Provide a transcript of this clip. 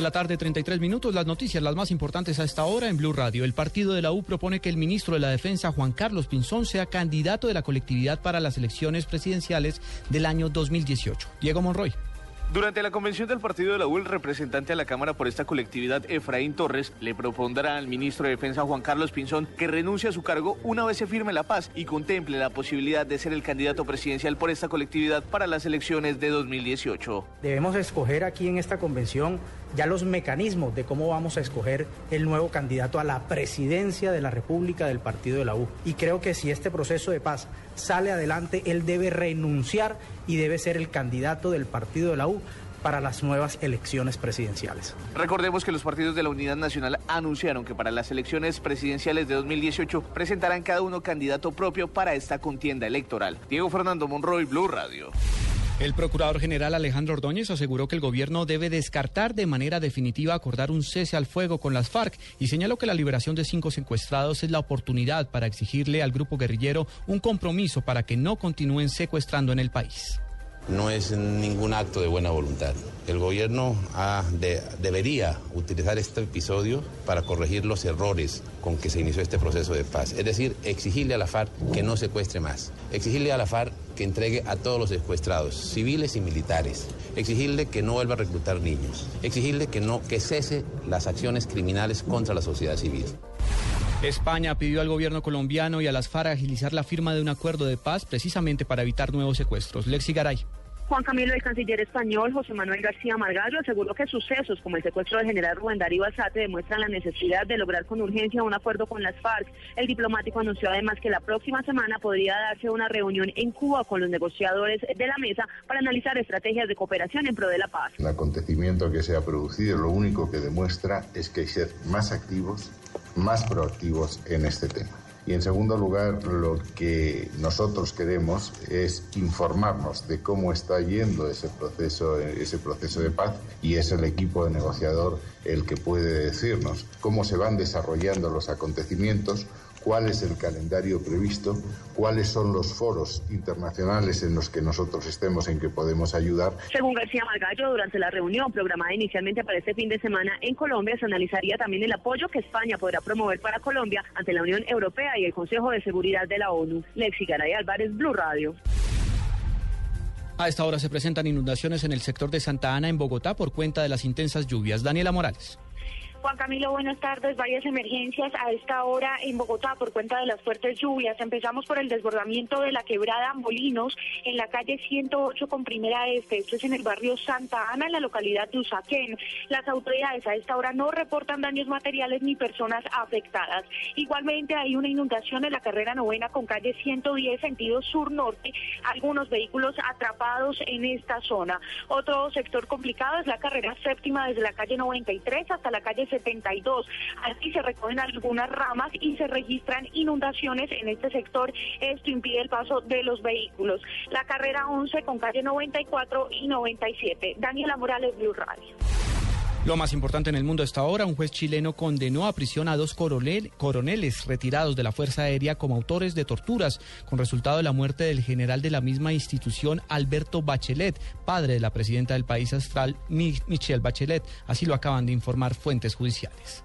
De la tarde, 33 minutos, las noticias, las más importantes a esta hora en Blue Radio. El partido de la U propone que el ministro de la Defensa, Juan Carlos Pinzón, sea candidato de la colectividad para las elecciones presidenciales del año 2018. Diego Monroy. Durante la convención del partido de la U, el representante a la Cámara por esta colectividad, Efraín Torres, le propondrá al ministro de Defensa, Juan Carlos Pinzón, que renuncie a su cargo una vez se firme la paz y contemple la posibilidad de ser el candidato presidencial por esta colectividad para las elecciones de 2018. Debemos escoger aquí en esta convención ya los mecanismos de cómo vamos a escoger el nuevo candidato a la presidencia de la República del partido de la U. Y creo que si este proceso de paz sale adelante, él debe renunciar y debe ser el candidato del partido de la U para las nuevas elecciones presidenciales. Recordemos que los partidos de la Unidad Nacional anunciaron que para las elecciones presidenciales de 2018 presentarán cada uno candidato propio para esta contienda electoral. Diego Fernando Monroy, Blue Radio. El procurador general Alejandro Ordóñez aseguró que el gobierno debe descartar de manera definitiva acordar un cese al fuego con las FARC y señaló que la liberación de cinco secuestrados es la oportunidad para exigirle al grupo guerrillero un compromiso para que no continúen secuestrando en el país no es ningún acto de buena voluntad. El gobierno debería utilizar este episodio para corregir los errores con que se inició este proceso de paz. Es decir, exigirle a la FARC que no secuestre más. Exigirle a la FARC que entregue a todos los secuestrados, civiles y militares. Exigirle que no vuelva a reclutar niños. Exigirle que, no, que cese las acciones criminales contra la sociedad civil. España pidió al gobierno colombiano y a las FARC agilizar la firma de un acuerdo de paz precisamente para evitar nuevos secuestros. Lexi Garay. Juan Camilo, el canciller español José Manuel García Margallo aseguró que sucesos como el secuestro del general Rubén Darío Alzate demuestran la necesidad de lograr con urgencia un acuerdo con las FARC. El diplomático anunció además que la próxima semana podría darse una reunión en Cuba con los negociadores de la mesa para analizar estrategias de cooperación en pro de la paz. El acontecimiento que se ha producido lo único que demuestra es que hay que ser más activos, más proactivos en este tema. Y en segundo lugar, lo que nosotros queremos es informarnos de cómo está yendo ese proceso, ese proceso de paz y es el equipo de negociador el que puede decirnos cómo se van desarrollando los acontecimientos, cuál es el calendario previsto, cuáles son los foros internacionales en los que nosotros estemos en que podemos ayudar. Según García Margallo, durante la reunión programada inicialmente para este fin de semana en Colombia, se analizaría también el apoyo que España podrá promover para Colombia ante la Unión Europea y el Consejo de Seguridad de la ONU. Lexi Garay Álvarez, Blue Radio. A esta hora se presentan inundaciones en el sector de Santa Ana, en Bogotá, por cuenta de las intensas lluvias. Daniela Morales. Juan Camilo, buenas tardes. Varias emergencias a esta hora en Bogotá por cuenta de las fuertes lluvias. Empezamos por el desbordamiento de la quebrada Molinos en la calle 108 con primera este. Esto es en el barrio Santa Ana, en la localidad de Usaquén. Las autoridades a esta hora no reportan daños materiales ni personas afectadas. Igualmente hay una inundación en la carrera novena con calle 110 sentido sur-norte. Algunos vehículos atrapados en esta zona. Otro sector complicado es la carrera séptima desde la calle 93 hasta la calle 72. Así se recogen algunas ramas y se registran inundaciones en este sector. Esto impide el paso de los vehículos. La carrera 11 con calle 94 y 97. Daniela Morales, Blue Radio. Lo más importante en el mundo hasta ahora, un juez chileno condenó a prisión a dos coroneles retirados de la Fuerza Aérea como autores de torturas, con resultado de la muerte del general de la misma institución, Alberto Bachelet, padre de la presidenta del país astral, Michelle Bachelet. Así lo acaban de informar fuentes judiciales.